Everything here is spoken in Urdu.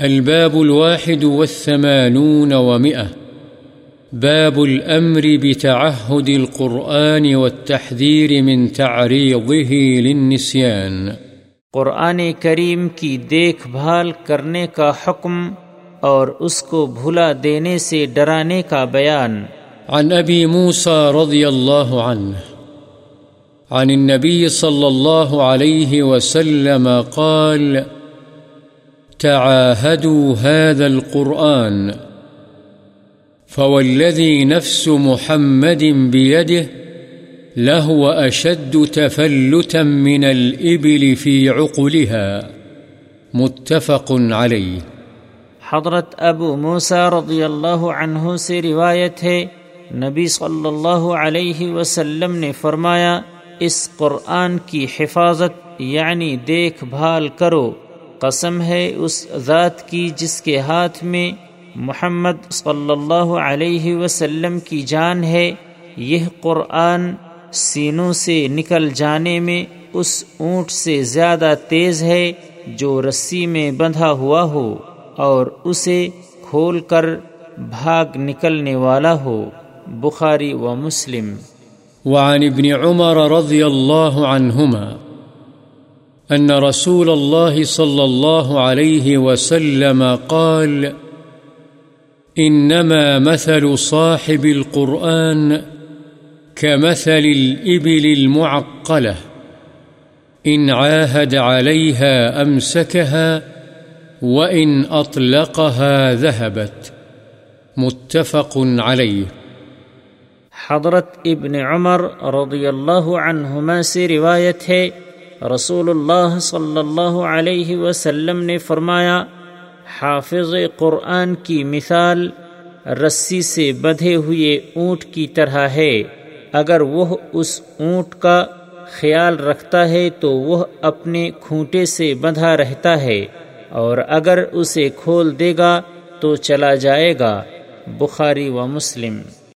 الباب الواحد والثمانون ومئة. باب الأمر بتعهد القرآن والتحذير من تعريضه للنسيان. قرآن کریم کی دیکھ بھال کرنے کا حکم اور اس کو بھلا دینے سے ڈرانے کا بیان۔ عن أبي موسى رضي الله عنه عن النبي صلى الله عليه وسلم قال تعاهدوا هذا القرآن فوالذي نفس محمد بيده لهو أشد تفلتا من الإبل في عقلها متفق عليه. حضرت ابو موسیٰ رضی اللہ عنہ سے روایت ہے، نبی صلی اللہ علیہ وسلم نے فرمایا، اس قرآن کی حفاظت یعنی دیکھ بھال کرو۔ قسم ہے اس ذات کی جس کے ہاتھ میں محمد صلی اللہ علیہ وسلم کی جان ہے، یہ قرآن سینوں سے نکل جانے میں اس اونٹ سے زیادہ تیز ہے جو رسی میں بندھا ہوا ہو اور اسے کھول کر بھاگ نکلنے والا ہو۔ بخاری و مسلم۔ وعن ابن عمر رضي الله عنهما أن رسول الله صلى الله عليه وسلم قال، إنما مثل صاحب القرآن كمثل الإبل المعقلة، إن عاهد عليها أمسكها وإن أطلقها ذهبت، متفق عليه. حضرت ابن عمر رضی اللہ عنہما سے روایت ہے رسول اللہ صلی اللہ علیہ وسلم نے فرمایا، حافظ قرآن کی مثال رسی سے بدھے ہوئے اونٹ کی طرح ہے۔ اگر وہ اس اونٹ کا خیال رکھتا ہے تو وہ اپنے کھوٹے سے بندھا رہتا ہے، اور اگر اسے کھول دے گا تو چلا جائے گا۔ بخاری و مسلم۔